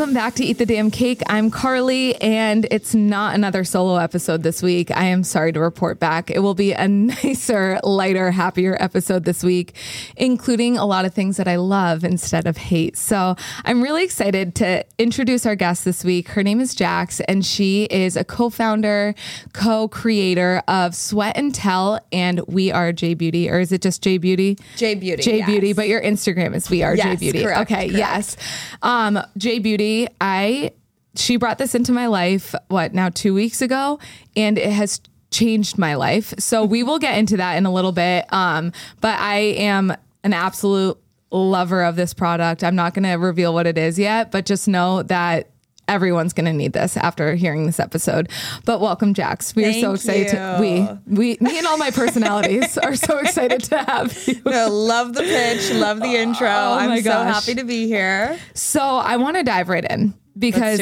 welcome back to Eat the Damn Cake. I'm Carly, and it's not another solo episode this week. I am sorry to report back. It will be a nicer, lighter, happier episode this week, including a lot of things that I love instead of hate. So I'm really excited to introduce our guest this week. Her name is Jacqs, and she is a co founder, co creator of Sweat and Tell and We Are Jay Beauty, or is it just Jay Beauty? Jay Beauty. J yes. Beauty, but your Instagram is We Are Jay Beauty. correct, okay, correct. yes. Um, Jay Beauty, I she brought this into my life what now 2 weeks ago and it has changed my life. So we will get into that in a little bit. Um, but I am an absolute lover of this product. I'm not going to reveal what it is yet, but just know that everyone's going to need this after hearing this episode. But welcome Jacqs. We are so excited to we we me and all my personalities are so excited to have you. No, love the pitch, love the intro. Oh I'm so gosh. happy to be here. So I want to dive right in because.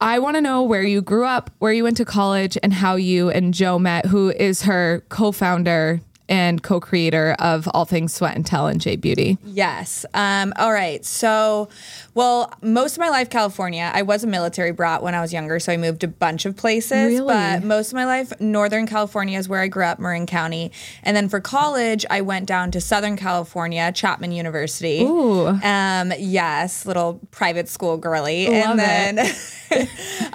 I want to know where you grew up, where you went to college, and how you and Joe met, who is her co-founder and co-creator of all things Sweat and Tell and Jay Beauty. Yes. Um, all right. So, well, most of my life, California. I was a military brat when I was younger, so I moved a bunch of places. Really? But most of my life, Northern California is where I grew up, Marin County. And then for college, I went down to Southern California, Chapman University. Ooh. Um, yes, little private school girly. Love and then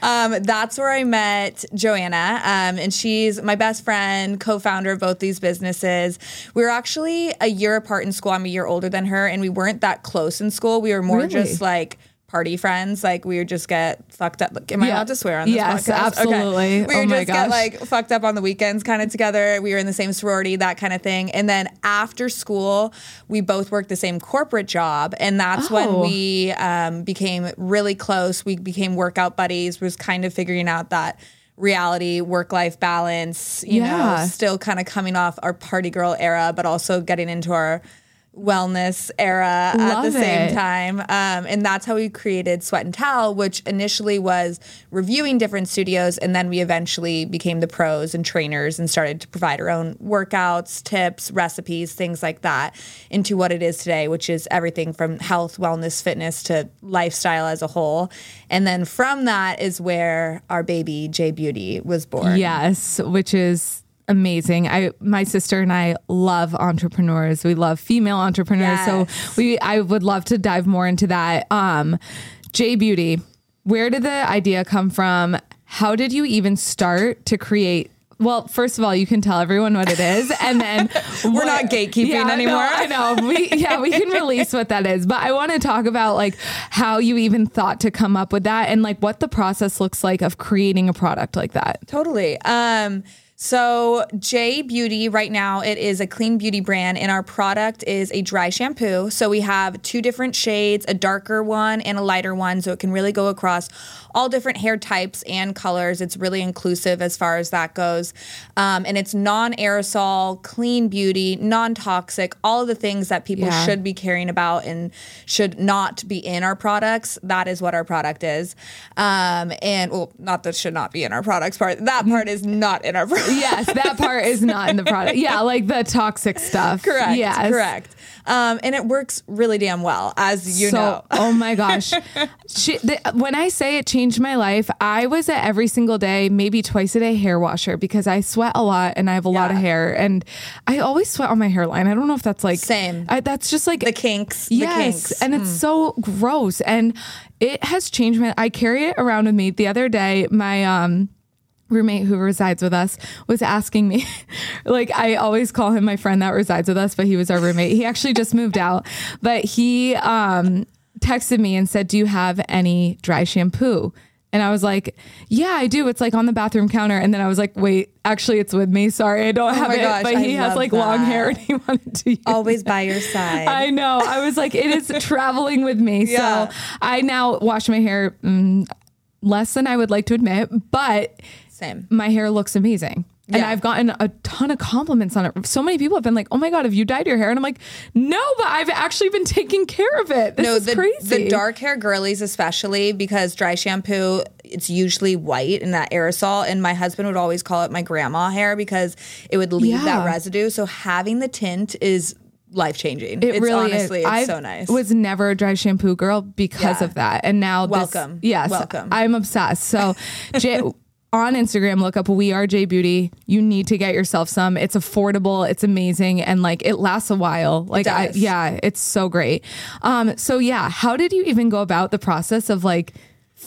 um, that's where I met Joanna. Um, and she's my best friend, co founder of both these businesses. We were actually a year apart in school. I'm a year older than her, and we weren't that close in school. We were more Really? just like, Party friends, like we would just get fucked up. Like, am I allowed to swear on this Yes, podcast? absolutely. We would Oh my just get like fucked up on the weekends kind of together. We were in the same sorority, that kind of thing. And then after school, we both worked the same corporate job. And that's when Oh. we um, became really close. We became workout buddies, was kind of figuring out that reality, work life balance, you Yeah. know, still kind of coming off our party girl era, but also getting into our wellness era at the same it. time. Um, and that's how we created Sweat and Tell, which initially was reviewing different studios. And then we eventually became the pros and trainers and started to provide our own workouts, tips, recipes, things like that into what it is today, which is everything from health, wellness, fitness to lifestyle as a whole. And then from that is where our baby Jay Beauty was born. Yes, which is amazing. I my sister and I love entrepreneurs. We love female entrepreneurs. So we I would love to dive more into that. Um Jay Beauty, where did the idea come from? How did you even start to create well, first of all, you can tell everyone what it is, and then We're not gatekeeping yeah, no, anymore. I know. We yeah, we can release what that is, but I want to talk about like how you even thought to come up with that, and like what the process looks like of creating a product like that. Totally. Um, so Jay Beauty right now it is a clean beauty brand and our product is a dry shampoo. So we have two different shades, a darker one and a lighter one so it can really go across all different hair types and colors. It's really inclusive as far as that goes. Um, and it's non-aerosol, clean beauty, non-toxic, all of the things that people Yeah. should be caring about and should not be in our products. That is what our product is. Um, and well, not that should not be in our products part. That part is not in our product. Yes, that part is not in the product. Yeah, like the toxic stuff. Correct. Yes. Correct. Um, and it works really damn well, as you so, know. oh my gosh. She, the, when I say it changed my life, I was at every single day, maybe twice a day hair washer because I sweat a lot and I have a lot of hair and I always sweat on my hairline. I don't know if that's like Same. I, that's just like The kinks. Yes, The kinks. and it's so gross, and it has changed my. I carry it around with me. The other day, my um roommate who resides with us was asking me like I always call him my friend that resides with us but he was our roommate he actually just moved out but he um texted me and said do you have any dry shampoo and I was like, "Yeah, I do. It's like on the bathroom counter." And then I was like, "Wait, actually, it's with me. Sorry, I don't have Oh my it." gosh, but I he has like long hair, and he wanted to use Always by your side. I know. I was like, it is traveling with me. Yeah. So I now wash my hair mm, less than I would like to admit, but Same. my hair looks amazing. And I've gotten a ton of compliments on it. So many people have been like, "Oh my god, have you dyed your hair?" And I'm like, "No, but I've actually been taking care of it. This no, is the, crazy." the dark hair girlies, especially because dry shampoo, it's usually white in that aerosol. And my husband would always call it my grandma hair because it would leave Yeah. that residue. So having the tint is life changing. It it's really honestly is. it's I so nice. was never a dry shampoo girl because Yeah. of that, and now this- Welcome. yes, Welcome. I'm obsessed. So, J- on Instagram, look up We Are Jay Beauty. You need to get yourself some. It's affordable. It's amazing, and like it lasts a while. Like, I, yeah, it's so great. Um, so yeah, how did you even go about the process of like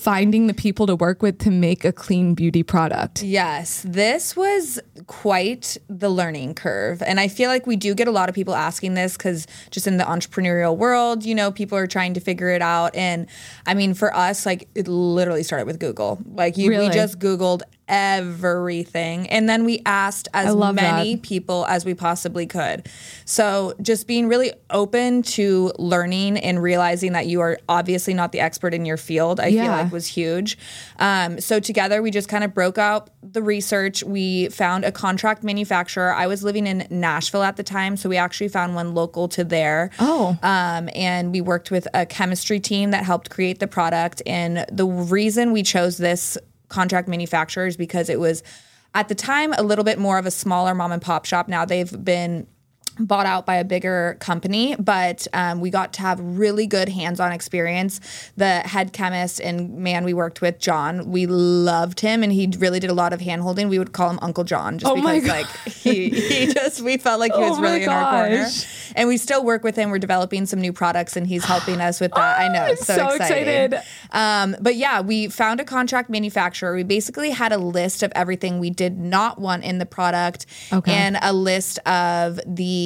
finding the people to work with to make a clean beauty product? Yes, this was quite the learning curve. And I feel like we do get a lot of people asking this because just in the entrepreneurial world, you know, people are trying to figure it out. And I mean, for us, like it literally started with Google. Like you, Really? we just Googled everything. And then we asked as many that. people as we possibly could. So just being really open to learning and realizing that you are obviously not the expert in your field, I feel like was huge. Um, so together we just kind of broke out the research. We found a contract manufacturer. I was living in Nashville at the time, so we actually found one local to there. Oh. Um, and we worked with a chemistry team that helped create the product. And the reason we chose this contract manufacturers because it was at the time a little bit more of a smaller mom and pop shop. Now they've been bought out by a bigger company, but um, we got to have really good hands-on experience. The head chemist and man we worked with, John, we loved him, and he really did a lot of hand holding. We would call him Uncle John just Oh because, like, he, he just we felt like he was Oh really in our corner. And we still work with him. We're developing some new products, and he's helping us with that. I know, it's so, so exciting. excited. Um, but yeah, we found a contract manufacturer. We basically had a list of everything we did not want in the product, Okay. and a list of the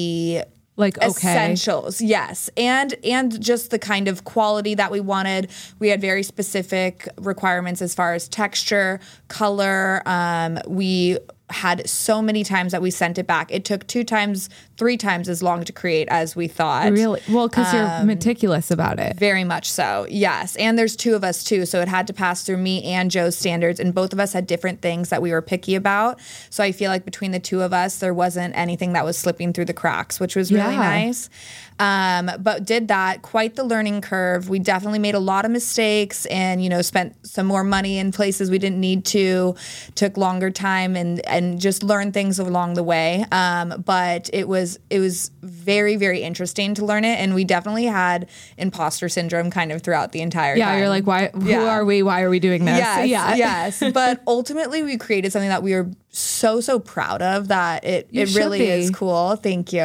Like okay, essentials. Yes. And and just the kind of quality that we wanted. We had very specific requirements as far as texture color. Um, we had so many times that we sent it back. It took two times three times as long to create as we thought really well because you're Um, meticulous about it. very much so, yes. And there's two of us too, so it had to pass through me and Joe's standards, and both of us had different things that we were picky about. So I feel like between the two of us, there wasn't anything that was slipping through the cracks, which was really Yeah. nice. Um, but did that quite the learning curve. We definitely made a lot of mistakes, and you know, spent some more money in places we didn't need to. Took longer time, and and just learned things along the way. Um, but it was it was very very interesting to learn it, and we definitely had imposter syndrome kind of throughout the entire Yeah, time. you're like, why? Who Yeah. are we? Why are we doing this? Yes, yeah, yes. But ultimately, we created something that we are so so proud of. That it You it really be. is cool. Thank you.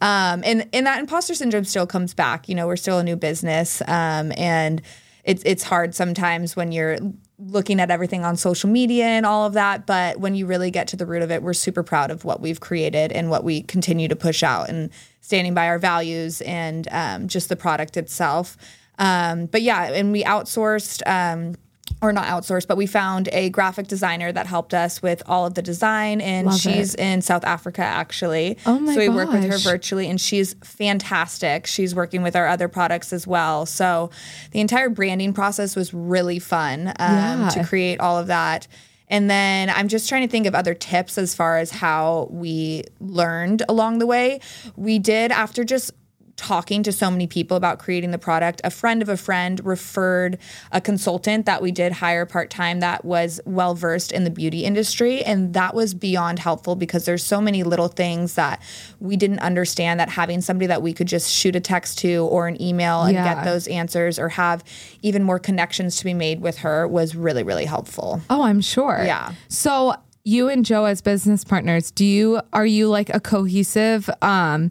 Um, and and that imposter syndrome still comes back. You know, we're still a new business, um, and it's it's hard sometimes when you're looking at everything on social media and all of that. But when you really get to the root of it, we're super proud of what we've created and what we continue to push out and standing by our values and um, just the product itself. Um, but yeah, and we outsourced. Um, or not outsourced, but we found a graphic designer that helped us with all of the design, and Love she's in South Africa actually. Oh my So we work with her virtually, and she's fantastic. She's working with our other products as well. So the entire branding process was really fun um, Yeah. to create all of that. And then I'm just trying to think of other tips as far as how we learned along the way. We did after just talking to so many people about creating the product. A friend of a friend referred a consultant that we did hire part time that was well versed in the beauty industry. And that was beyond helpful because there's so many little things that we didn't understand that having somebody that we could just shoot a text to or an email and Yeah. get those answers or have even more connections to be made with her was really, really helpful. Oh, I'm sure. Yeah. So you and Joe as business partners, do you are you like a cohesive um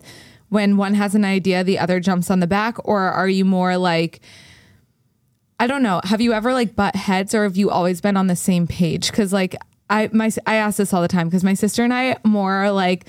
when one has an idea, the other jumps on the back, or are you more like I don't know. Have you ever like butt heads or have you always been on the same page? Cause like I my I ask this all the time because my sister and I more are like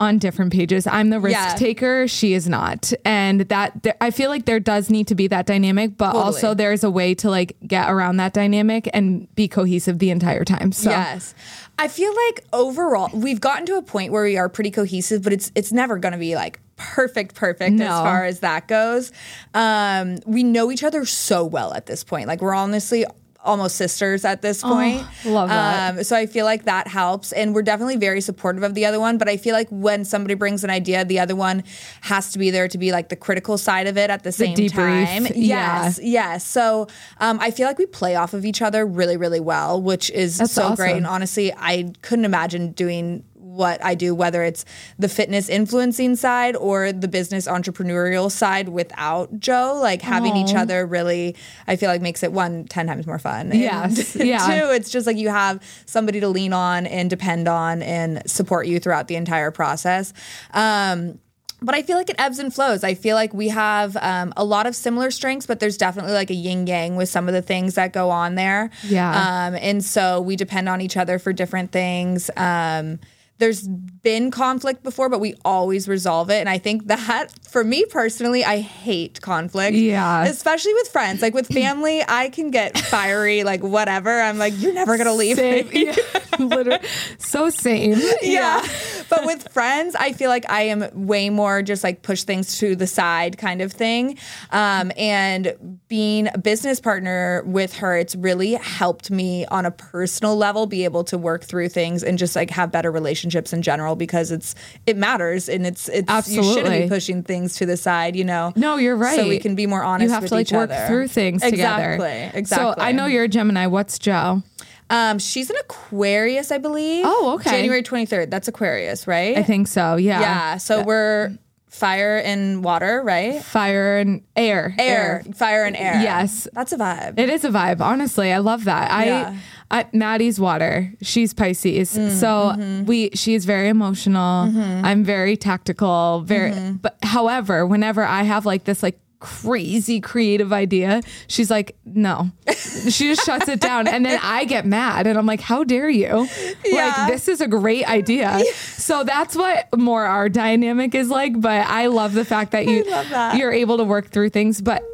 on different pages. I'm the risk Yeah. taker, she is not. And that there, I feel like there does need to be that dynamic, but Totally. also there's a way to like get around that dynamic and be cohesive the entire time. So Yes. I feel like overall we've gotten to a point where we are pretty cohesive, but it's it's never going to be like perfect perfect No. as far as that goes. Um, we know each other so well at this point. Like we're honestly almost sisters at this point. love that. Um, so I feel like that helps, and we're definitely very supportive of the other one. But I feel like when somebody brings an idea, the other one has to be there to be like the critical side of it at the same debrief, time. yeah. Yes, yes. So um, I feel like we play off of each other really, really well, which is That's so great. And honestly, I couldn't imagine doing what I do, whether it's the fitness influencing side or the business entrepreneurial side without Joe. Like having each other really, I feel like makes it one, 10 times more fun. And yeah. two, it's just like you have somebody to lean on and depend on and support you throughout the entire process. Um, but I feel like it ebbs and flows. I feel like we have um, a lot of similar strengths, but there's definitely like a yin yang with some of the things that go on there. Yeah. Um, and so we depend on each other for different things. Um, there's been conflict before, but we always resolve it. And I think that for me personally, I hate conflict. Yeah. Especially with friends. Like with family, I can get fiery, like whatever. I'm like, you're never going to leave Same. me. Yeah. Literally. So same. yeah. but with friends, I feel like I am way more just like push things to the side kind of thing. Um, and being a business partner with her, it's really helped me on a personal level be able to work through things and just like have better relationships in general because it's it matters and it's it's you shouldn't be pushing things to the side, you know. No, you're right. So we can be more honest You have to like work other. through things together. Exactly. Exactly. So I know you're a Gemini. What's Joe? um she's an Aquarius, I believe. Oh, okay. January 23rd. That's Aquarius, right? I think so. Yeah. Yeah. So we're fire and water, right? Fire and air. Air, fire and air. Yes. That's a vibe. It is a vibe. Honestly, I love that. Yeah. I, I Maddie's water. She's Pisces. Mm, so mm-hmm. we she is very emotional. Mm-hmm. I'm very tactical. Very mm-hmm. but however, whenever I have like this like crazy creative idea, she's like, no. she just shuts it down. And then I get mad and I'm like, how dare you? Yeah. Like this is a great idea. So that's what more our dynamic is like. But I love the fact that you that. you're able to work through things. But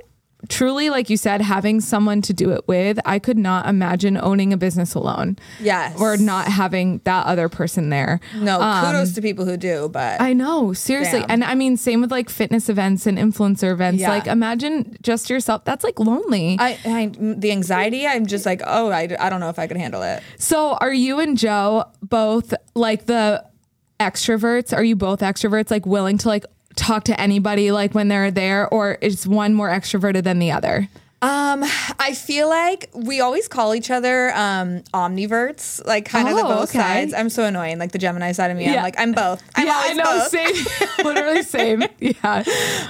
truly, like you said, having someone to do it with, I could not imagine owning a business alone. Yes. Or not having that other person there. No, Um, kudos to people who do, but I know, seriously. Damn. And I mean, same with like fitness events and influencer events. Yeah. Like, imagine just yourself. That's like lonely. I, I the anxiety, I'm just like, oh, I, I don't know if I could handle it. so, are you and Joe both like the extroverts? Are you both extroverts, like willing to like talk to anybody like when they're there, or is one more extroverted than the other? Um, I feel like we always call each other um omniverts, like kind of the Oh, both okay. sides. I'm so annoying, like the Gemini side of me. I'm like, I'm both. I'm yeah, I know. both. Same, literally same. Yeah,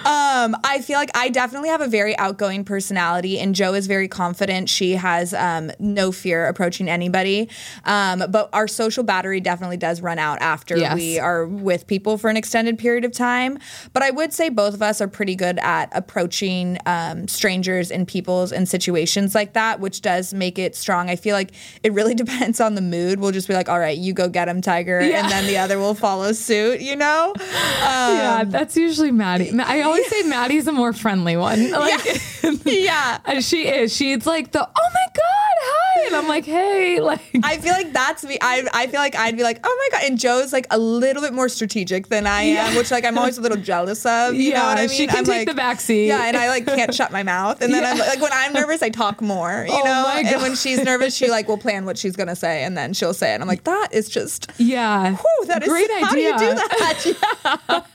Um, I feel like I definitely have a very outgoing personality, and Joe is very confident. She has um, no fear approaching anybody. Um, but our social battery definitely does run out after Yes. we are with people for an extended period of time. But I would say both of us are pretty good at approaching um, strangers and people's and situations like that, which does make it strong. I feel like it really depends on the mood. We'll just be like, all right, you go get him, Tiger, Yeah. and then the other will follow suit, you know? Um, yeah. That's usually Maddie. I always say Maddie's a more friendly one. Like, yeah. and she is. She's like the oh my god, hi, and I'm like hey, like I feel like that's me. I, I feel like I'd be like, oh my god. And Joe's like a little bit more strategic than I am, which like I'm always a little jealous of. You know Yeah, what I mean? she can I'm take like, the backseat. Yeah, and I like can't shut my mouth. And then I'm like, when I'm nervous, I talk more. You Oh know. And when she's nervous, she like will plan what she's gonna say, and then she'll say it. I'm like, that is just. yeah, Whew, that is great how idea. do you do that?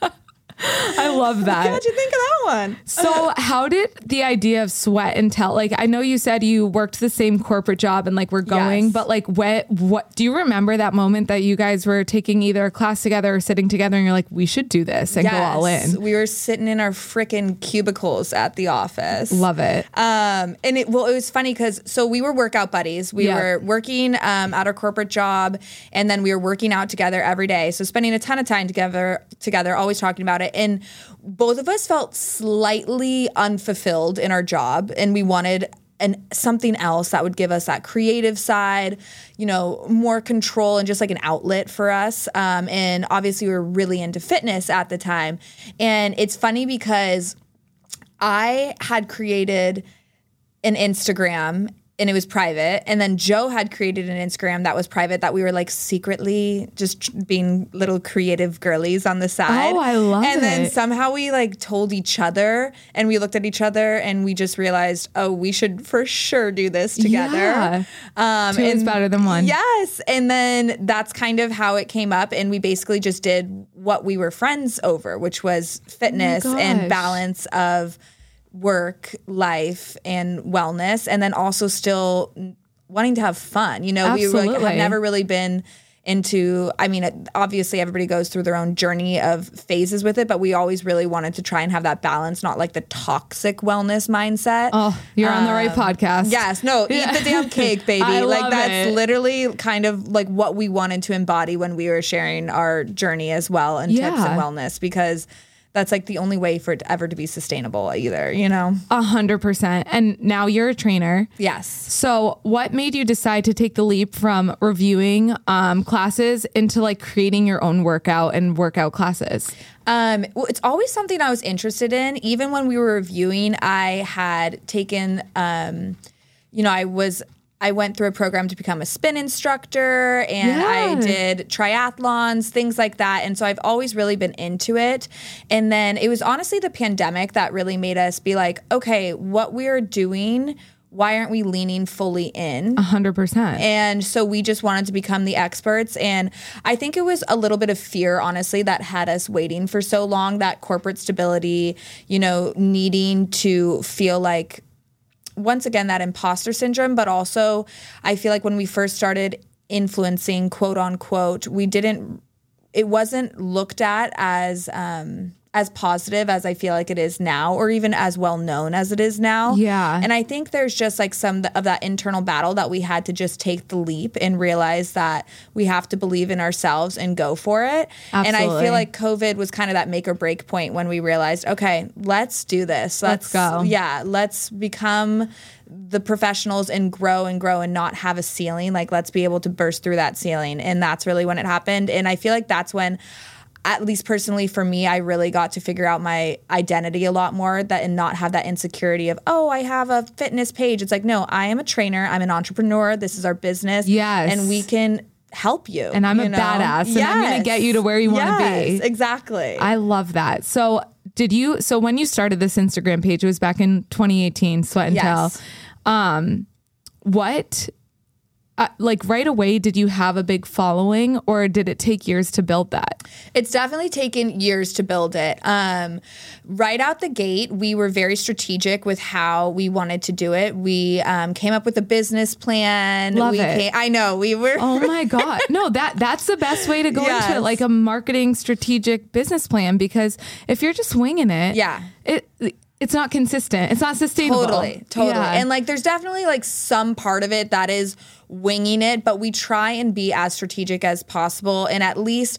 Yeah, I love that. how'd you think of that one? So, how did the idea of sweat and tell? Like, I know you said you worked the same corporate job and like we're going, Yes. but like, what? What do you remember that moment that you guys were taking either a class together or sitting together, and you're like, we should do this and go all in. We were sitting in our freaking cubicles at the office. Love it. Um, and it well, it was funny because so we were workout buddies. We Yeah. were working um, at our corporate job, and then we were working out together every day. So spending a ton of time together, together, always talking about it. And both of us felt slightly unfulfilled in our job, and we wanted. And something else that would give us that creative side, you know, more control and just like an outlet for us. Um, and obviously, we were really into fitness at the time. And it's funny because I had created an Instagram and it was private. And then Joe had created an Instagram that was private that we were like secretly just being little creative girlies on the side. Oh, I love And then somehow we like told each other and we looked at each other and we just realized, oh, we should for sure do this together. Yeah. Um, Two is better than one. Yes. And then that's kind of how it came up. And we basically just did what we were friends over, which was fitness gosh. and balance of work, life, and wellness. And then also still wanting to have fun. You know, we were like, have never really been into I mean obviously everybody goes through their own journey of phases with it, but we always really wanted to try and have that balance, not like the toxic wellness mindset. Oh, you're on the right um, podcast. Yes, no, eat the damn cake, baby. Like that's it. literally kind of like what we wanted to embody when we were sharing our journey as well and tips Yeah. and wellness because that's like the only way for it ever to be sustainable either, you know? A hundred percent. And now you're a trainer. Yes. So, what made you decide to take the leap from reviewing um, classes into like creating your own workout and workout classes? Um, well, it's always something I was interested in. Even when we were reviewing, I had taken, um, you know, I was. I went through a program to become a spin instructor and I did triathlons, things like that. And so I've always really been into it. And then it was honestly the pandemic that really made us be like, okay, what we're doing, why aren't we leaning fully in? A hundred percent. And so we just wanted to become the experts. And I think it was a little bit of fear, honestly, that had us waiting for so long that corporate stability, you know, needing to feel like, once again, that imposter syndrome. But also, I feel like when we first started influencing, quote unquote, we didn't, it wasn't looked at as, um, as positive as I feel like it is now, or even as well known as it is now. Yeah. And I think there's just like some of that internal battle that we had to just take the leap and realize that we have to believe in ourselves and go for it. And I feel like COVID was kind of that make or break point when we realized, okay, let's do this. Let's go. Yeah, let's become the professionals and grow and grow and not have a ceiling. Like let's be able to burst through that ceiling. And that's really when it happened. And I feel like that's when at least personally for me, I really got to figure out my identity a lot more that and not have that insecurity of, oh, I have a fitness page. It's like, no, I am a trainer, I'm an entrepreneur, this is our business. Yes. And we can help you. And I'm you a know? badass, and I'm gonna get you to where you wanna be. Exactly. I love that. So, did you? So, when you started this Instagram page, it was back in 2018, Sweat and Yes. Tell. Um, what, uh, like, right away, did you have a big following, or did it take years to build that? It's definitely taken years to build it. Um, right out the gate, we were very strategic with how we wanted to do it. We um, came up with a business plan. Love we it. Came, I know we were. Oh my god! No, that that's the best way to go into Yes. it, like a marketing strategic business plan. Because if you're just winging it, Yeah. it it's not consistent. It's not sustainable. Totally, totally. Yeah. And like there's definitely like some part of it that is winging it, but we try and be as strategic as possible and at least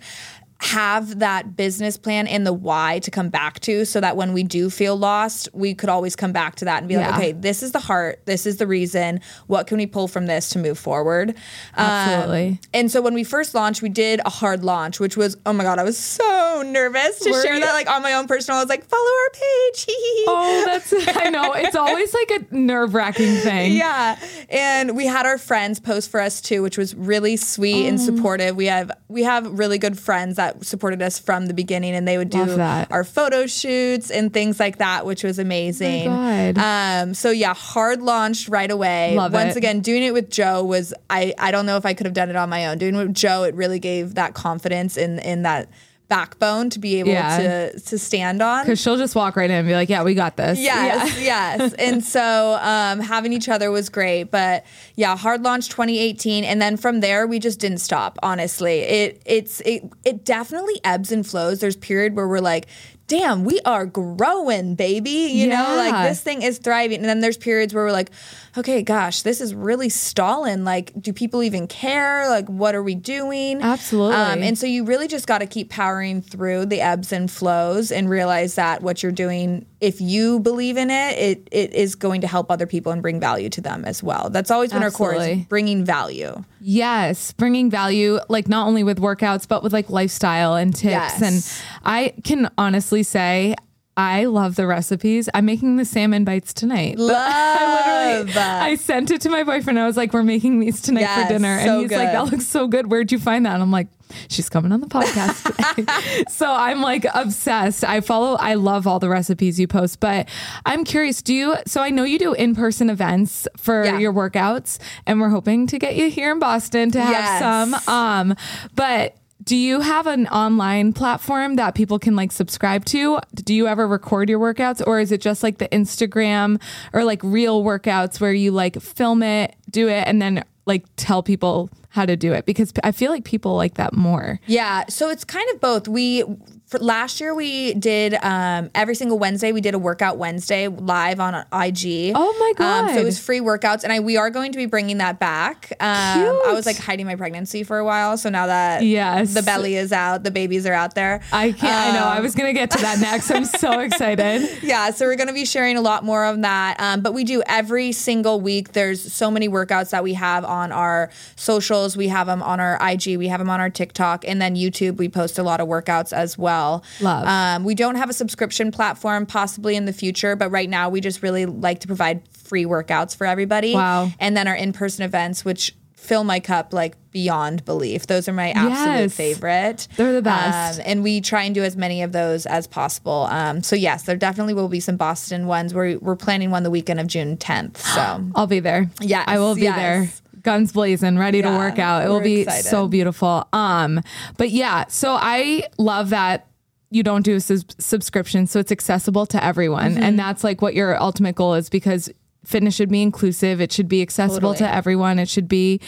have that business plan and the why to come back to so that when we do feel lost, we could always come back to that and be Yeah. like, okay, this is the heart, this is the reason. What can we pull from this to move forward? Um, Absolutely. and so when we first launched, we did a hard launch, which was, oh my God, I was so nervous to Were share you? that like on my own personal. I was like, follow our page. Oh, that's I know. It's always like a nerve wracking thing. Yeah. And we had our friends post for us too, which was really sweet Oh. and supportive. We have we have really good friends that supported us from the beginning and they would do our photo shoots and things like that, which was amazing. God. Um so yeah, hard launched right away. Love Once it. again, doing it with Joe was I I don't know if I could have done it on my own. Doing it with Joe, it really gave that confidence in in that backbone to be able Yeah. to to stand on. Because she'll just walk right in and be like, "Yeah, we got this." Yes, yes. And so um, having each other was great. But yeah, hard launch 2018, and then from there we just didn't stop. Honestly, it it's it it definitely ebbs and flows. There's period where we're like. Damn, we are growing, baby. You know, like this thing is thriving. And then there's periods where we're like, okay, gosh, this is really stalling. Like, do people even care? Like, what are we doing? Absolutely. Um, and so you really just got to keep powering through the ebbs and flows and realize that what you're doing, if you believe in it, it it is going to help other people and bring value to them as well. That's always been our core Absolutely. is bringing value. Yes, bringing value, like not only with workouts, but with like lifestyle and tips. Yes. And I can honestly say, I love the recipes. I'm making the salmon bites tonight. I literally, I sent it to my boyfriend. I was like, "We're making these tonight Yes, for dinner," so and he's like, good. "That looks so good. Where'd you find that?" And I'm like, "She's coming on the podcast." today." so I'm like obsessed. I follow. I love all the recipes you post, but I'm curious. Do you? So I know you do in person events for Yeah. your workouts, and we're hoping to get you here in Boston to have Yes. some. Um, but do you have an online platform that people can like subscribe to? Do you ever record your workouts or is it just like the Instagram or like real workouts where you like film it, do it, and then like tell people how to do it because I feel like people like that more. Yeah, so it's kind of both. We for last year we did um, every single Wednesday we did a workout Wednesday live on IG. Oh my god! Um, so it was free workouts, and I we are going to be bringing that back. Um, I was like hiding my pregnancy for a while, so now that yes. the belly is out, the babies are out there. I can't. I know. I was gonna get to that next. I'm so excited. Yeah, so we're gonna be sharing a lot more of that. Um, but we do every single week. There's so many workouts that we have on our socials. We have them on our IG. We have them on our TikTok, and then YouTube. We post a lot of workouts as well well. Love. Um, we don't have a subscription platform possibly in the future, but right now we just really like to provide free workouts for everybody. Wow. And then our in person events, which fill my cup like beyond belief. Those are my absolute Yes. favorite. They're the best. Um, and we try and do as many of those as possible. Um, so yes, there definitely will be some Boston ones. We're we're planning one the weekend of June 10th. So I'll be there. Yes, I will be yes. there. Guns blazing, ready to work out. It will be excited. so beautiful. Um, but yeah, so I love that you don't do a sus- subscription, so it's accessible to everyone, Mm-hmm. and that's like what your ultimate goal is because fitness should be inclusive. It should be accessible Totally. to everyone. It should be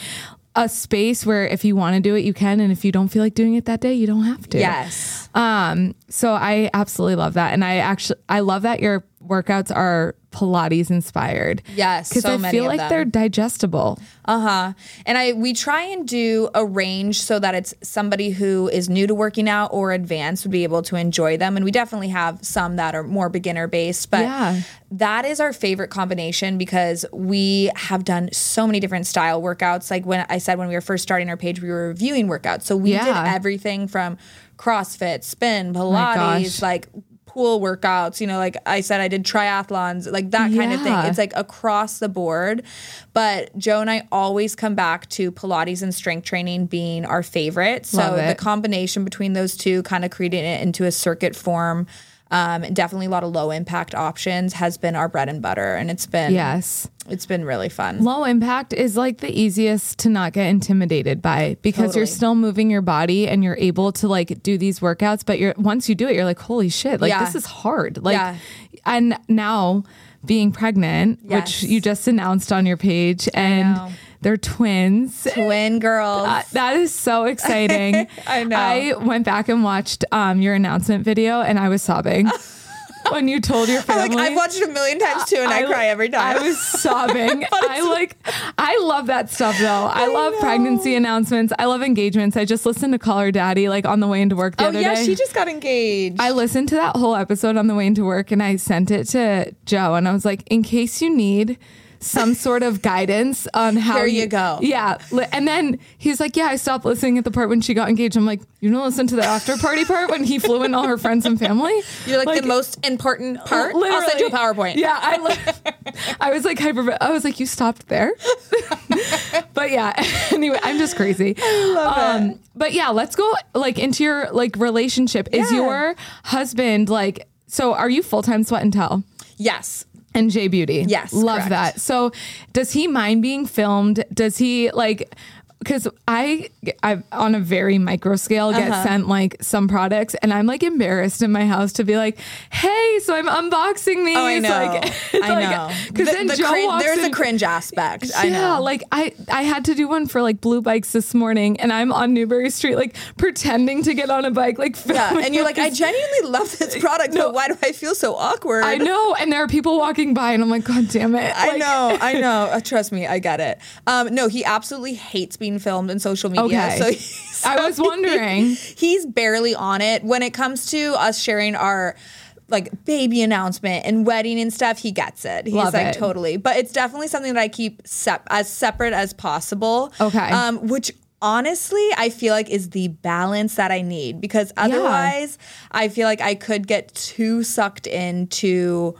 a space where if you want to do it, you can, and if you don't feel like doing it that day, you don't have to. yes. Um, so I absolutely love that. And I actually I love that your workouts are Pilates inspired. Yes, Because so I feel like they're digestible. Uh-huh. And I we try and do a range so that it's somebody who is new to working out or advanced would be able to enjoy them. And we definitely have some that are more beginner based, but Yeah. that is our favorite combination because we have done so many different style workouts. Like when I said when we were first starting our page, we were reviewing workouts. So we Yeah. did everything from CrossFit, spin, Pilates, gosh. like pool workouts, you know, like I said, I did triathlons, like that kind of thing. It's like across the board. But Joe and I always come back to Pilates and strength training being our favorite. So the combination between those two, kind of creating it into a circuit form. Um, definitely a lot of low impact options has been our bread and butter, and it's been Yes. it's been really fun. Low impact is like the easiest to not get intimidated by because you're still moving your body and you're able to like do these workouts, but you're once you do it, you're like, holy shit, like Yeah. this is hard. Like Yeah. and now being pregnant, Yes. which you just announced on your page, and. They're twins. Twin girls. Uh, that is so exciting. I know. I went back and watched um, your announcement video and I was sobbing when you told your family. like I've watched it a million times too, and I, cry every time. I was sobbing. I like, I love that stuff though. I, love know. pregnancy announcements. I love engagements. I just listened to Call Her Daddy like on the way into work the oh other yeah, day. she just got engaged. I listened to that whole episode on the way into work and I sent it to Joe and I was like, in case you need some sort of guidance on how Here you go. Yeah. And then he's like, Yeah, I stopped listening at the part when she got engaged. I'm like, You don't listen to the after party part when he flew in all her friends and family? You're like, the most important part. I'll send you a PowerPoint. Yeah, I li- I was like hyper. I was like, you stopped there. but yeah, anyway, I'm just crazy. I love um, it. But yeah, let's go like into your like relationship. Is Yeah. your husband like? So are you full time sweat and tell? Yes. And Jay Beauty. Yes, Love correct. that. So does he mind being filmed? Does he like because I, I on a very micro scale get Uh-huh. sent like some products and I'm like embarrassed in my house to be like, hey, so I'm unboxing these. Oh, I know. Like, I know. Because The- then the Joe crin- there's a cringe aspect. I yeah, know. like I I had to do one for like Blue Bikes this morning, and I'm on Newbury Street like pretending to get on a bike, like yeah, and you're like, I genuinely love this product, No. but why do I feel so awkward? I know, and there are people walking by, and I'm like, God damn it! I know, I know. Uh, trust me, I get it. Um, no, he absolutely hates being filmed in social media. Okay. So, he- I so was he- wondering. he's barely on it when it comes to us sharing our like baby announcement and wedding and stuff. He gets it. He's Love like it. totally, but it's definitely something that I keep sep- as separate as possible. Okay. um, which. Honestly, I feel like is the balance that I need because otherwise, I feel like I could get too sucked into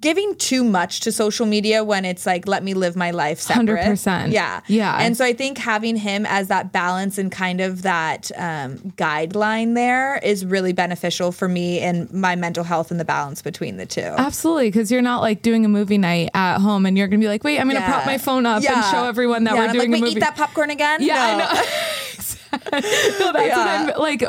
giving too much to social media when it's like let me live my life separate. 100%. Yeah. Yeah. And so I think having him as that balance and kind of that um, guideline there is really beneficial for me and my mental health and the balance between the two. Absolutely, because you're not like doing a movie night at home, and you're gonna be like, wait, I'm gonna Yeah. prop my phone up and show everyone that Yeah, we're doing like, a wait, movie. eat that popcorn again? Yeah, No. No, that's Yeah. what I'm like.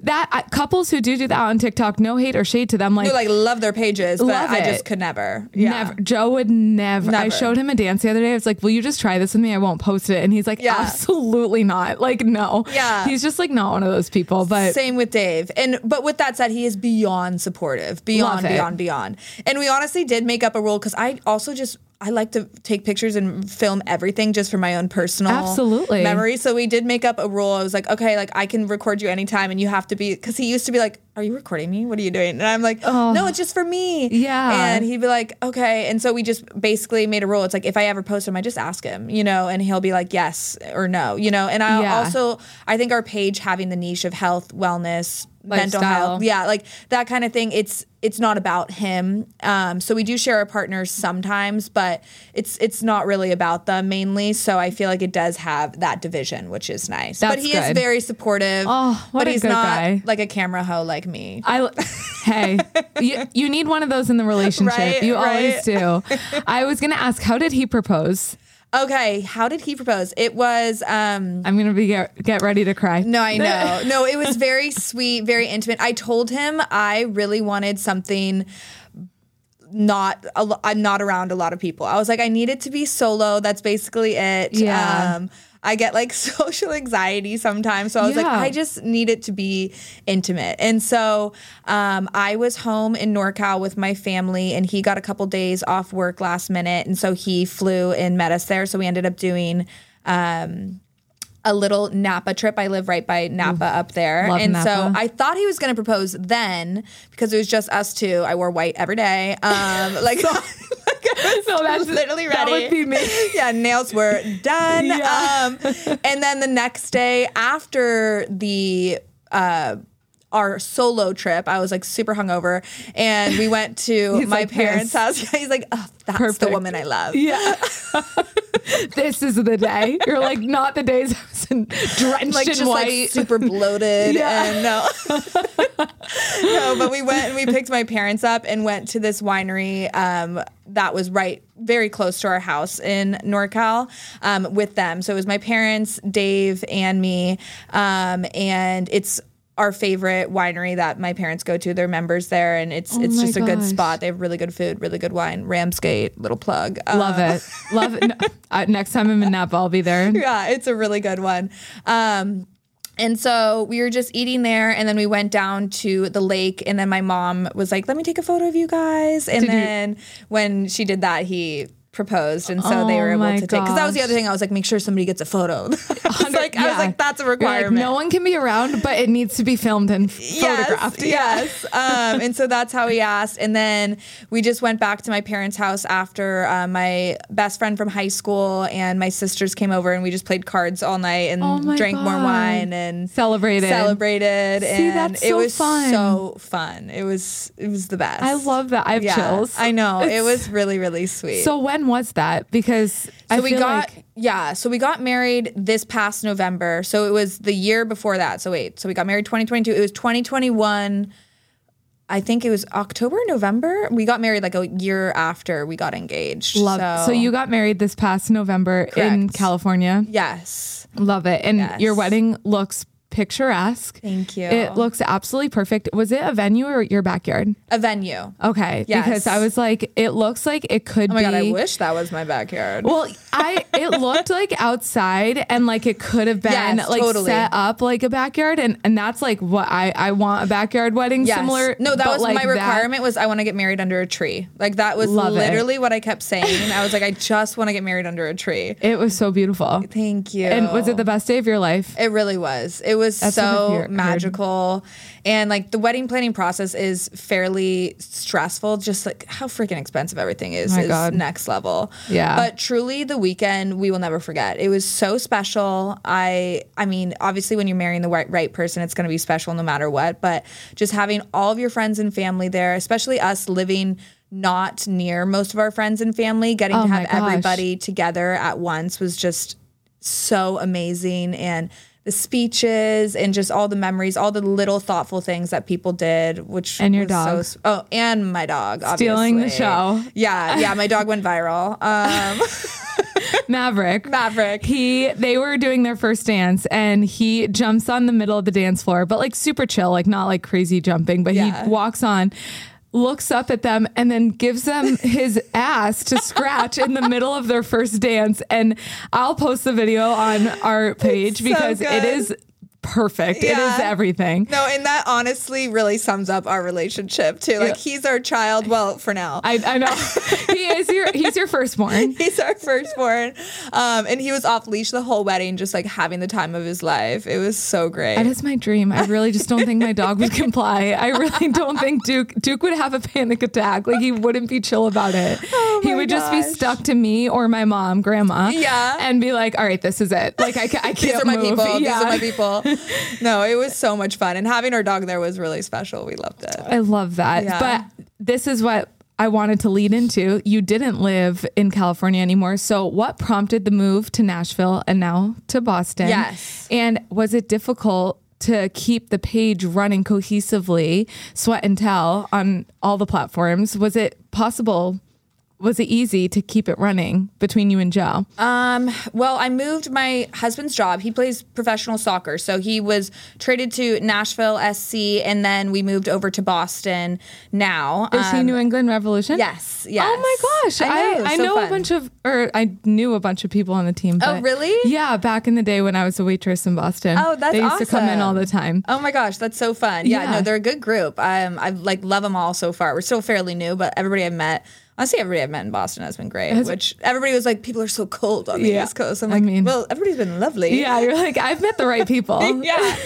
That uh, couples who do do that on TikTok, no hate or shade to them. Like, Who like love their pages, but Love I it. just could never. Yeah. Never. Joe would never. I showed him a dance the other day. I was like, "Will you just try this with me? I won't post it." And he's like, Yeah. "Absolutely not." Like, no. Yeah. He's just like not one of those people. But Same with Dave. And but with that said, he is beyond supportive. Beyond, beyond, beyond. And we honestly did make up a rule because I also just I like to take pictures and film everything just for my own personal Absolutely. memory. So we did make up a rule. I was like, okay, like I can record you anytime and you have to be because he used to be like, Are you recording me? What are you doing? And I'm like, oh, No, it's just for me. Yeah. And he'd be like, Okay. And so we just basically made a rule. It's like if I ever post him, I just ask him, you know, and he'll be like, Yes or no, you know. And I Yeah. also I think our page having the niche of health, wellness, mental health, yeah, like that kind of thing. It's it's not about him. Um, so we do share our partners sometimes, but it's it's not really about them mainly. So I feel like it does have that division, which is nice. but That's he is very supportive. Oh, what but a he's good not guy. like a camera hoe like me. I, hey, you, you need one of those in the relationship. Right, you right. always do. I was gonna ask, how did he propose? Okay, how did he propose? It was um I'm gonna be get, get ready to cry. No, I know. No, it was very sweet, very intimate. I told him I really wanted something not a I'm not around a lot of people. I was like I need it to be solo. That's basically it. Yeah. Um I get like social anxiety sometimes. So I was like I just need it to be intimate. And so um I was home in NorCal with my family and he got a couple days off work last minute and so he flew and met us there. So we ended up doing um a little Napa trip. I live right by Napa up there. Love and so I thought he was going to propose then because it was just us two. I wore white every day. Um, like, like No, that's- literally ready. that would be me. Yeah, nails were done. Yeah. Um, and then the next day after the, uh, our solo trip, I was like super hungover, and we went to my like, parents' house. He's like, oh, "That's the woman I love." Yeah. this is the day. You're like, not the days I was in, drenched like in just white. like super bloated Yeah. and no no but we went and we picked my parents up and went to this winery um, that was right very close to our house in norcal um, with them so it was my parents dave and me um, and it's our favorite winery that my parents go to. They're members there, and it's it's Oh my just a good spot. They have really good food, really good wine. Ram's Gate, little plug. Love it. Love it. No, next time I'm in Napa, I'll be there. yeah, it's a really good one. Um, and so we were just eating there, and then we went down to the lake, and then my mom was like, "Let me take a photo of you guys." And Did you- then when she did that, he proposed, and so they Oh were able my to take. Because that was the other thing. I was like, make sure somebody gets a photo. I was like, I was like, that's a You're like, requirement. no one can be around, but it needs to be filmed and photographed. Yes. um, and so that's how he asked. And then we just went back to my parents' house after uh, my best friend from high school and my sisters came over and we just played cards all night and Oh drank more wine and Celebrated. celebrated. See, and that's it so was fun. so fun. It was it was the best. I love that. I have yeah, chills. I know. it was really, really sweet. So when was that? Because I So we got like yeah, so we got married this past November. So it was the year before that. So wait, so we got married 2022. It was 2021. I think it was October, November. We got married like a year after we got engaged. love. So, So, you got married this past November in California. yes, Love it. And Yes. your wedding looks picturesque. Thank you. It looks absolutely perfect. Was it a venue or your backyard? a venue. Okay. Yes. Because I was like, it looks like it could Oh my be. god, I wish that was my backyard. Well, I it looked like outside and like it could have been Yes, like totally. set up like a backyard and and that's like what I I want a backyard wedding Yes. similar. No, that was like my that- requirement. Was I want to get married under a tree? Like that was Love it. literally what I kept saying. I was like, I just want to get married under a tree. It was so beautiful. Thank you. And was it the best day of your life? It really was. It was That's what so magical. And like the wedding planning process is fairly stressful. Just like how freaking expensive everything is My is God. next level. Yeah. But truly the weekend we will never forget. It was so special. I I mean, obviously when you're marrying the right, right person, it's gonna be special no matter what. But just having all of your friends and family there, especially us living not near most of our friends and family, getting Oh to have everybody together at once was just so amazing and the speeches and just all the memories, all the little thoughtful things that people did, which And your so dog. s- oh, and my dog, obviously. Stealing the show. Yeah, yeah, my dog went viral. Um, Maverick. Maverick. He they were doing their first dance and he jumps on the middle of the dance floor, but like super chill, like not like crazy jumping, but Yeah. he walks on looks up at them and then gives them his ass to scratch in the middle of their first dance and I'll post the video on our page so because it good. is perfect. It is everything. No, and that honestly really sums up our relationship too. Like Yeah. he's our child. Well, for now. I, I know. he is your he's your firstborn. He's our firstborn. Um, and he was off leash the whole wedding, just like having the time of his life. It was so great. That is my dream. I really just don't think my dog would comply. I really don't think Duke Duke would have a panic attack. Like he wouldn't be chill about it. he Oh my would just be stuck to me or my mom, grandma. Yeah. and be like, "All right, this is it. Like I, I can't These are my move." people. Yeah. These are my people. No, it was so much fun. And having our dog there was really special. We loved it. I love that. Yeah. But this is what I wanted to lead into. You didn't live in California anymore. So, what prompted the move to Nashville and now to Boston? Yes. And was it difficult to keep the page running cohesively, sweat and tell on all the platforms? Was it possible? Was it easy to keep it running between you and Joe? Um, well, I moved my husband's job. He plays professional soccer. So he was traded to Nashville SC and then we moved over to Boston now. Is he Um, New England Revolution? Yes. Yes. Oh my gosh. I know. I, I so know a bunch of, or I knew a bunch of people on the team. Oh, really? Yeah, back in the day when I was a waitress in Boston. Oh, that's They used to come in all the time. Oh my gosh, that's so fun. Yeah, Yeah. no, they're a good group. Um, I like love them all so far. We're still fairly new, but everybody I've met, honestly, everybody I've met in Boston has been great. Has- which everybody was like, people are so cold on the Yeah. East Coast. I'm I like, mean- well, everybody's been lovely. Yeah, you're like, I've met the right people. yeah.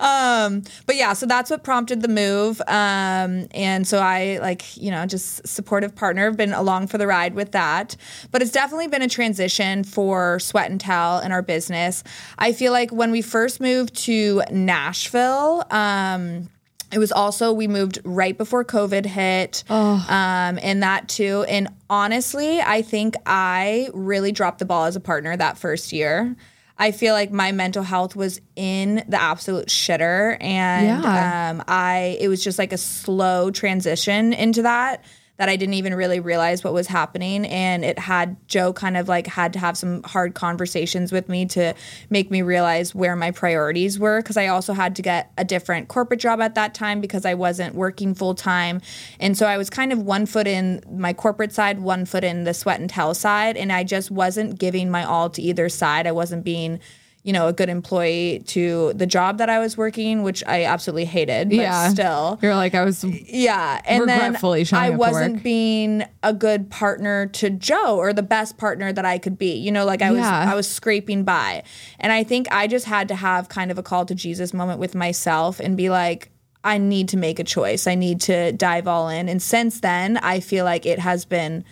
Um, but yeah, so that's what prompted the move. Um, and so I like, you know, just supportive partner, been along for the ride with that. But it's definitely been a transition for Sweat and Tell in our business. I feel like when we first moved to Nashville, um, it was also we moved right before COVID hit, um, and that too. And honestly, I think I really dropped the ball as a partner that first year. I feel like my mental health was in the absolute shitter, and Yeah. um, I it was just like a slow transition into that that I didn't even really realize what was happening. And it had Joe kind of like had to have some hard conversations with me to make me realize where my priorities were. Cause I also had to get a different corporate job at that time because I wasn't working full time. And so I was kind of one foot in my corporate side, one foot in the sweat and tell side. And I just wasn't giving my all to either side. I wasn't being you know, a good employee to the job that I was working, which I absolutely hated, but Yeah. still. You're like, I was, Yeah, and then I wasn't being a good partner to Joe or the best partner that I could be. You know, like I was Yeah. I was scraping by. And I think I just had to have kind of a call to Jesus moment with myself and be like I need to make a choice. I need to dive all in. And since then, I feel like it has been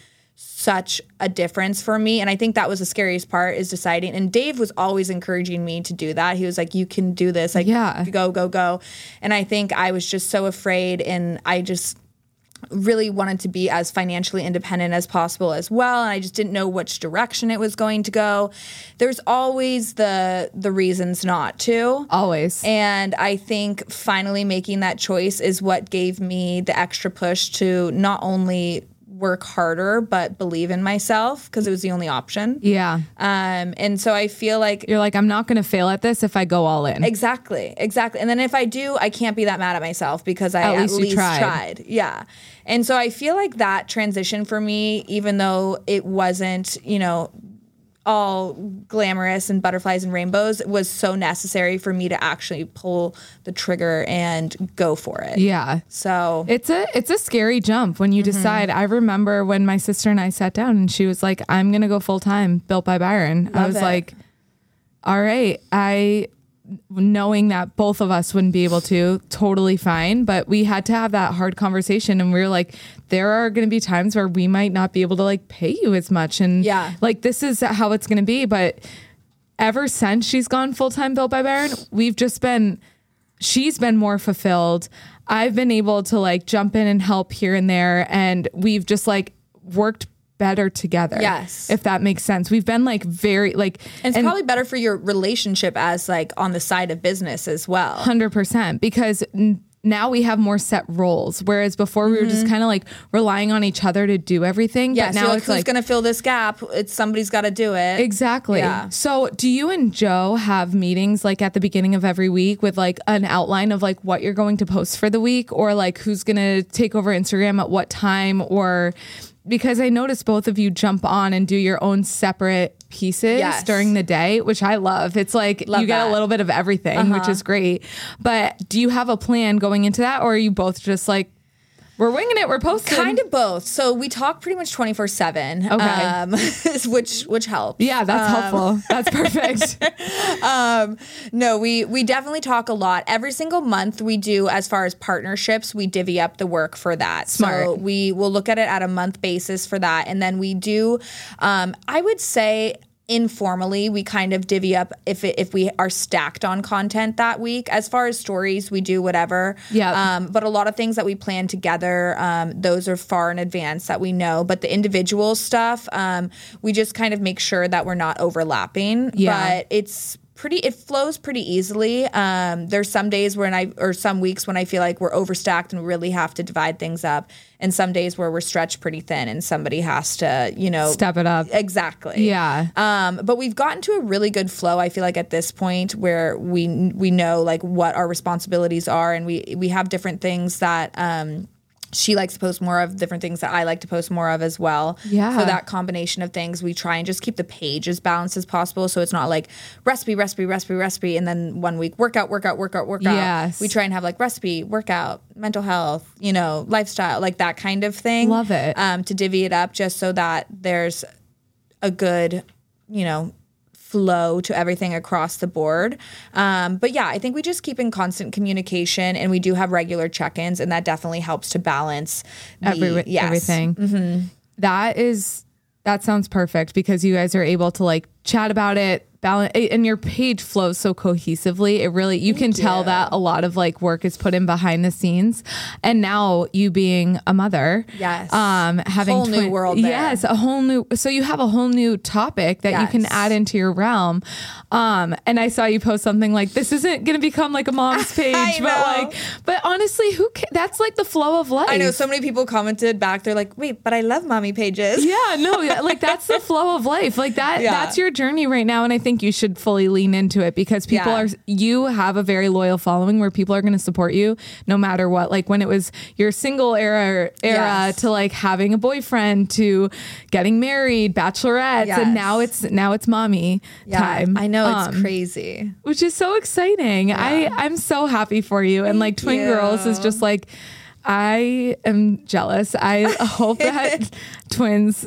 such a difference for me and i think that was the scariest part is deciding and dave was always encouraging me to do that he was like you can do this like Yeah. go go go and i think i was just so afraid and i just really wanted to be as financially independent as possible as well and I just didn't know which direction it was going to go. There's always the the reasons not to. always. And I think finally making that choice is what gave me the extra push to not only work harder but believe in myself because it was the only option. yeah. Um and so I feel like You're like, I'm not going to fail at this if I go all in. Exactly, exactly. And then if I do, I can't be that mad at myself because I At at, least least, tried. tried. Yeah. And so I feel like that transition for me, even though it wasn't, you know, all glamorous and butterflies and rainbows, was so necessary for me to actually pull the trigger and go for it. yeah. So It's a it's a scary jump when you Mm-hmm. decide. I remember when my sister and I sat down and she was like, "I'm going to go full time built by Byron." I was it. like, "All right, I knowing that both of us wouldn't be able to, totally fine, but we had to have that hard conversation and we were like there are going to be times where we might not be able to like pay you as much and Yeah. like this is how it's going to be, but ever since she's gone full time built by Byron, we've just been she's been more fulfilled. I've been able to like jump in and help here and there and we've just like worked better together. Yes. If that makes sense. We've been like very like and it's probably better for your relationship as like on the side of business as well. hundred percent because n- now we have more set roles. Whereas before we were just mm-hmm. kind of like relying on each other to do everything. Yeah, but so now like, it's who's like gonna fill this gap? It's somebody's got to do it. Exactly. Yeah. So, do you and Joe have meetings like at the beginning of every week with like an outline of like what you're going to post for the week or like who's going to take over Instagram at what time or because I noticed both of you jump on and do your own separate pieces Yes. during the day, which I love. It's like Love you get that. Uh-huh. a little bit of everything, which is great. But do you have a plan going into that or are you both just like we're winging it, we're posting? Kind of both. So we talk pretty much twenty four seven. Okay. Um, which which helps. Yeah, that's helpful. That's perfect. No, we we definitely talk a lot. Every single month we do as far as partnerships, we divvy up the work for that. So Smart. we will look at it at a month basis for that. And then we do um, I would say informally we kind of divvy up if it, if we are stacked on content that week as far as stories we do whatever Yeah. um, but a lot of things that we plan together um, those are far in advance that we know but the individual stuff um, we just kind of make sure that we're not overlapping Yeah. but it's pretty it flows pretty easily um there's some days when i or some weeks when i feel like we're overstacked and we really have to divide things up and some days where we're stretched pretty thin and somebody has to you know Step it up. exactly Yeah. um, but we've gotten to a really good flow. I feel like at this point where we we know like what our responsibilities are, and we we have different things that um, she likes to post more of, different things that I like to post more of as well. Yeah. So that combination of things, we try and just keep the page as balanced as possible. So it's not like recipe, recipe, recipe, recipe, and then one week workout, workout, workout, workout. Yes. We try and have like recipe, workout, mental health, you know, lifestyle, like that kind of thing. Love it. Um, to divvy it up just so that there's a good, you know, flow to everything across the board. Um, but yeah, I think we just keep in constant communication and we do have regular check-ins and that definitely helps to balance the, Every, yes. everything. That is that sounds perfect because you guys are able to like chat about it balance and your page flows so cohesively it really you can tell you. that a lot of like work is put in behind the scenes and now you being a mother Yes. um having a Whole new world there. yes a whole new so you have a whole new topic that you can add into your realm um and i saw you post something like this isn't gonna become like a mom's page but like but honestly who ca- that's like the flow of life I know so many people commented back. They're like, "Wait, but I love mommy pages." yeah, no, like that's the flow of life. Like that Yeah. that's your journey right now and I think you should fully lean into it because people Yeah. are you have a very loyal following where people are going to support you no matter what. Like when it was your single era era Yes. to like having a boyfriend to getting married, bachelorettes Yes. and now it's now it's mommy Yeah, time. I know it's Um, crazy. which is so exciting. I I'm so happy for you. and like Twin you. Girls is just like I am jealous. I hope that twins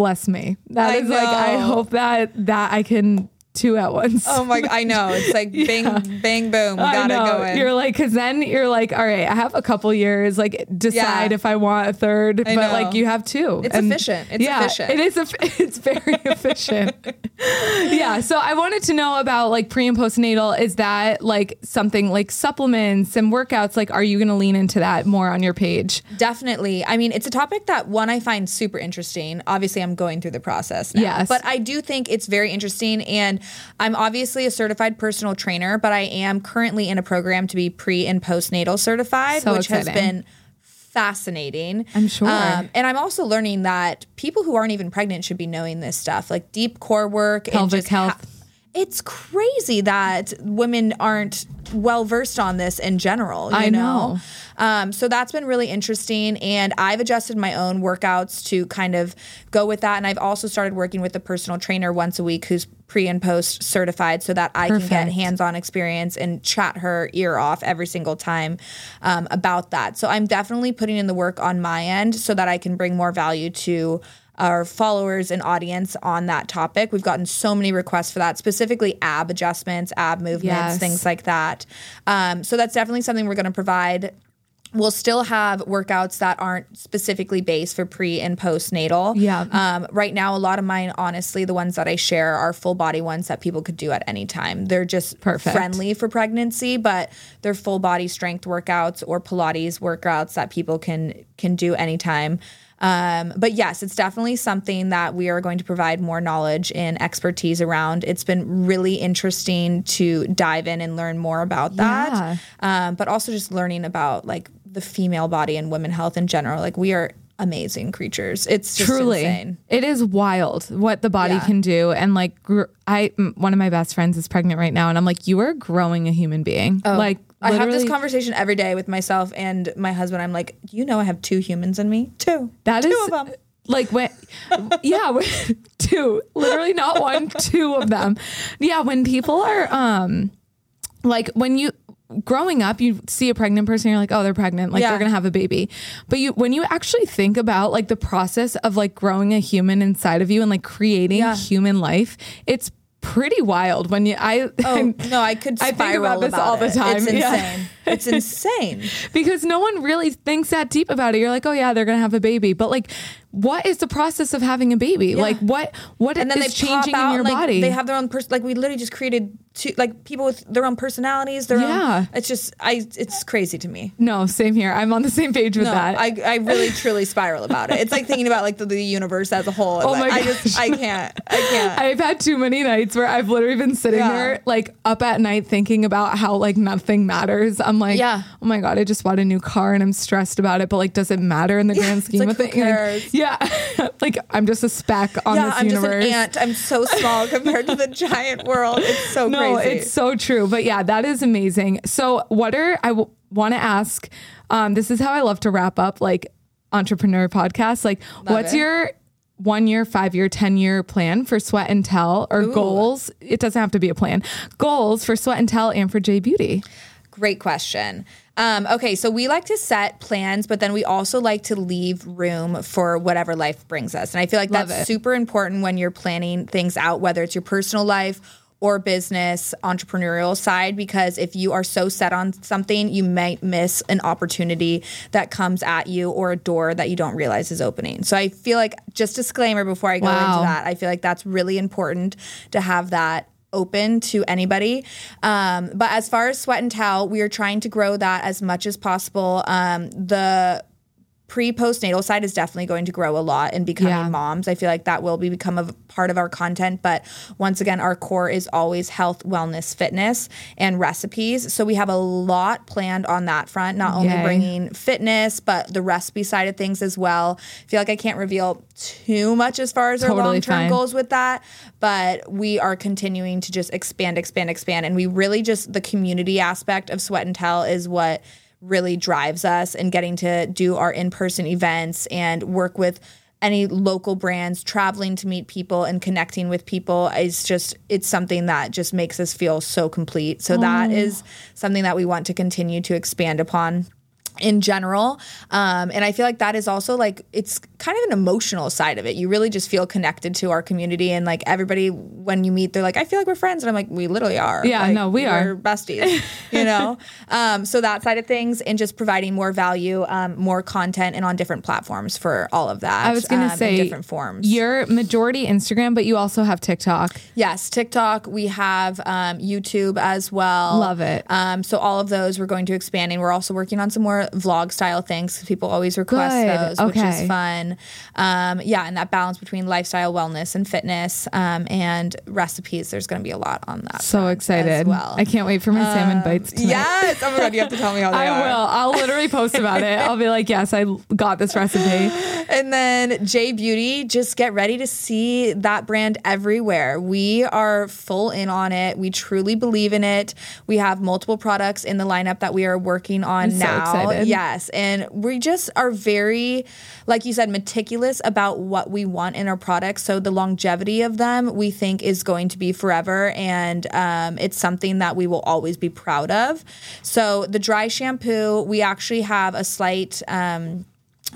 bless me. That I is like I hope that that I can two at once. Oh my! I know it's like bang, bang, boom. We I gotta know. go in. You're like, cause then you're like, all right, I have a couple years, like decide Yeah. if I want a third, I but know. like you have two. It's efficient. It's yeah, efficient. It is. eff- It's very efficient. yeah. So I wanted to know about like pre and postnatal. Is that like something like supplements and workouts? Like, are you going to lean into that more on your page? Definitely. I mean, it's a topic that one I find super interesting. Obviously, I'm going through the process now. Yes. But I do think it's very interesting. And I'm obviously a certified personal trainer, but I am currently in a program to be pre and postnatal certified, So which has been fascinating. I'm sure. Um, and I'm also learning that people who aren't even pregnant should be knowing this stuff, like deep core work and Pelvic just health. It's crazy that women aren't well versed on this in general. You I know. know. Um, so that's been really interesting. And I've adjusted my own workouts to kind of go with that. And I've also started working with a personal trainer once a week who's pre and post certified so that I can get hands on experience and chat her ear off every single time um, about that. So I'm definitely putting in the work on my end so that I can bring more value to our followers and audience on that topic. We've gotten so many requests for that, specifically ab adjustments, ab movements, Yes. things like that. Um, so that's definitely something we're going to provide. We'll still have workouts that aren't specifically based for pre and postnatal. Yeah. Um, right now, a lot of mine, honestly, the ones that I share are full body ones that people could do at any time. They're just Perfect. friendly for pregnancy, but they're full body strength workouts or Pilates workouts that people can can do anytime. Um, but yes, it's definitely something that we are going to provide more knowledge and expertise around. It's been really interesting to dive in and learn more about that. Um, but also just learning about like the female body and women health in general. Like we are amazing creatures. It's just Truly, insane. it is wild what the body Yeah. can do. And like, gr- I m- one of my best friends is pregnant right now, and I'm like, you are growing a human being. like, Oh, I have this conversation every day with myself and my husband. I'm like, you know, I have two humans in me. Two. That two is of them. like when, yeah, when- two, literally not one, two of them. Yeah, when people are, um, like when you growing up, you see a pregnant person, you're like, oh, they're pregnant, like Yeah. they're gonna have a baby. But you, when you actually think about like the process of like growing a human inside of you and like creating Yeah. human life, it's pretty wild. When you, I, Oh no, I could. I think about this all the time. It's Yeah. It's insane. because no one really thinks that deep about it. You're like, oh yeah, they're gonna have a baby, but like, what is the process of having a baby? Like, what what And then is they changing out in your like, body? They have their own person. Like we literally just created two, like people with their own personalities. Their Yeah. own. It's just I. It's crazy to me. no, same here. I'm on the same page with No, that. I, I really truly spiral about it. It's like thinking about like the, the universe as a whole. Oh Like, my I just. I can't. I can't. I've had too many nights where I've literally been sitting Yeah. there like up at night thinking about how like nothing matters. I'm like, Yeah. oh my god, I just bought a new car and I'm stressed about it, but like, does it matter in the grand scheme like, of things? Like, yeah, like I'm just a speck on yeah, this I'm universe. just an ant. I'm so small compared to the giant world. It's so no, crazy. it's so true. But yeah, that is amazing. So, what are I w- want to ask? Um, this is how I love to wrap up like entrepreneur podcasts. Like, what's it. your one year, five year, 10 year plan for Sweat and Tell or goals? It doesn't have to be a plan. Goals for Sweat and Tell and for Jay Beauty. Great question. Um, okay, so we like to set plans, but then we also like to leave room for whatever life brings us. And I feel like Love that's it. super important when you're planning things out, whether it's your personal life or business, entrepreneurial side, because if you are so set on something, you might miss an opportunity that comes at you or a door that you don't realize is opening. So I feel like, just disclaimer before I go Wow. into that, I feel like that's really important to have that open to anybody. Um, but as far as Sweat and Tell, we are trying to grow that as much as possible. Um, the pre postnatal side is definitely going to grow a lot in becoming Yeah. moms. I feel like that will be become a part of our content. But once again, our core is always health, wellness, fitness, and recipes. So we have a lot planned on that front. Not only Yay. bringing fitness, but the recipe side of things as well. I feel like I can't reveal too much as far as our long term goals with that, but we are continuing to just expand, expand, expand. And we really just, the community aspect of Sweat and Tell is what really drives us and getting to do our in person events and work with any local brands traveling to meet people and connecting with people is just it's something that just makes us feel so complete. So that oh. is something that we want to continue to expand upon in general um, and i feel like that is also like it's kind of an emotional side of it you really just feel connected to our community and like everybody when you meet they're like i feel like we're friends and i'm like we literally are Yeah, Like, no, we we're are. besties you know um, so that side of things and just providing more value um, more content and on different platforms for all of that I was going um, to say different forms You're majority Instagram, but you also have TikTok. Yes, TikTok. We have um, YouTube as well. Love it. Um, so all of those we're going to expand, and we're also working on some more vlog style things. 'cause People always request Good. those, which is fun. Um, yeah, and that balance between lifestyle, wellness, and fitness, um, and recipes. There's going to be a lot on that. So excited. As well. I can't wait for my salmon bites tonight. Yes. Oh my god, you have to tell me how they I are. will. I'll literally post about it. I'll be like, yes, I got this recipe. And then Jay Beauty, just get ready to see that brand everywhere. We are full in on it. We truly believe in it. We have multiple products in the lineup that we are working on so now. Excited. Yes. And we just are very, like you said, meticulous about what we want in our products. So the longevity of them, we think, is going to be forever. And um, it's something that we will always be proud of. So the dry shampoo, we actually have a slight. Um,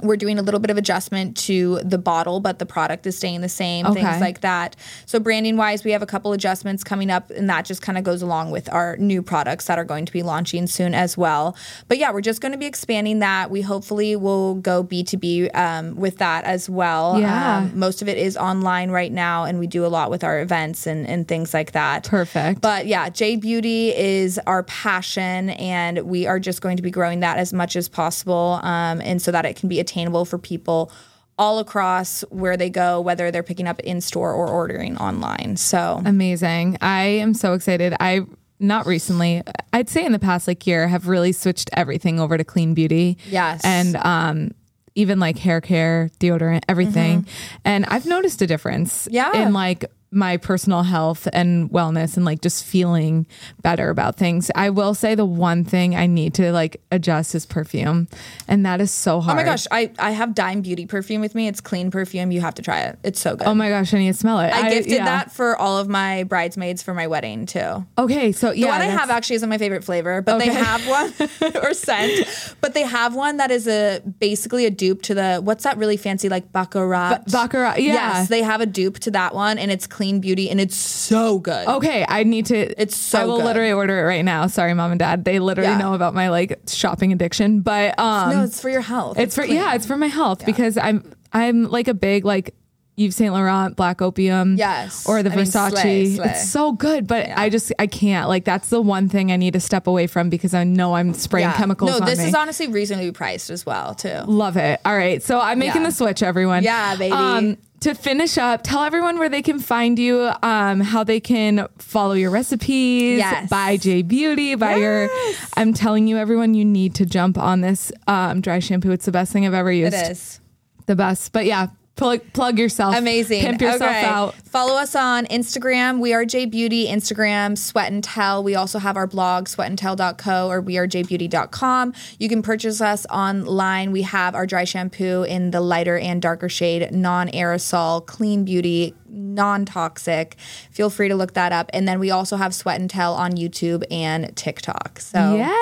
we're doing a little bit of adjustment to the bottle, but the product is staying the same, Okay. things like that. So, branding wise, we have a couple adjustments coming up, and that just kind of goes along with our new products that are going to be launching soon as well. But yeah, we're just going to be expanding that. We hopefully will go B2B um, with that as well. Yeah. Um, most of it is online right now, and we do a lot with our events and, and things like that. Perfect. But yeah, Jay Beauty is our passion, and we are just going to be growing that as much as possible, um, and so that it can be attainable for people all across where they go, whether they're picking up in store or ordering online. So Amazing. I am so excited. I not recently, I'd say in the past like year have really switched everything over to clean beauty. Yes. And um even like hair care, deodorant, everything. And I've noticed a difference Yeah. in like my personal health and wellness and like just feeling better about things. I will say the one thing I need to like adjust is perfume. And that is so hard. Oh my gosh, I, I have Dime Beauty perfume with me. It's clean perfume. You have to try it. It's so good. Oh my gosh, I need to smell it. I gifted yeah. that for all of my bridesmaids for my wedding too. Okay, so yeah. The one I have actually isn't my favorite flavor, but they have one or scent. But they have one that is a basically a dupe to the what's that really fancy like baccarat? Baccarat, yeah. Yes, they have a dupe to that one, and it's clean beauty, and it's so good. Okay, I need to. It's so I will good. literally order it right now. Sorry, mom and dad. They literally Yeah. know about my like shopping addiction, but um, no, it's for your health. it's for clean. yeah, it's for my health because I'm I'm like a big like Yves Saint Laurent Black Opium, Yes. or the I mean, Versace. slay, slay. It's so good, but I just I can't like that's the one thing I need to step away from because I know I'm spraying Yeah. chemicals. No, this me. is honestly reasonably priced as well too. Love it. All right. So I'm making Yeah. the switch, everyone. Um, Yeah, baby. To finish up, tell everyone where they can find you, um, how they can follow your recipes, Yes. buy Jay Beauty, buy your. I'm telling you, everyone, you need to jump on this um, dry shampoo. It's the best thing I've ever used. It is. The best. But yeah, plug, plug yourself. Amazing. Pimp yourself Okay. out. Follow us on Instagram. We are Jay Beauty. Instagram, Sweat and Tell. We also have our blog, sweatandtell.co or wearejbeauty.com. You can purchase us online. We have our dry shampoo in the lighter and darker shade, non aerosol, clean beauty, non toxic. Feel free to look that up. And then we also have Sweat and Tell on YouTube and TikTok. So Yeah.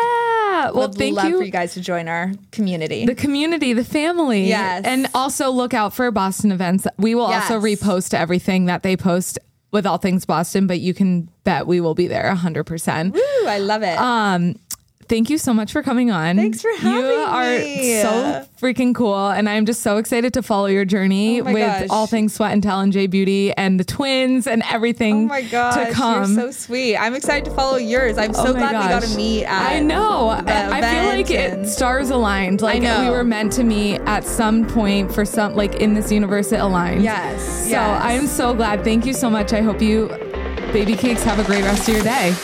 Well, would thank love you. for you guys to join our community. the community, the family. Yes. And also look out for Boston events. We will also repost everything that they post with all things Boston, but you can bet we will be there 100%. Woo, I love it. Um, thank you so much for coming on. Thanks for having You having are me. so freaking cool, and I'm just so excited to follow your journey Oh with gosh. all things Sweat and Tell and Jay Beauty and the twins and everything Oh my gosh, to come. you're so sweet. I'm excited to follow yours. I'm so Oh glad we got to meet. At I know. I, I feel like it stars aligned. Like we were meant to meet at some point for some like in this universe it aligned. Yes, So yes. I'm so glad. Thank you so much. I hope you baby cakes have a great rest of your day.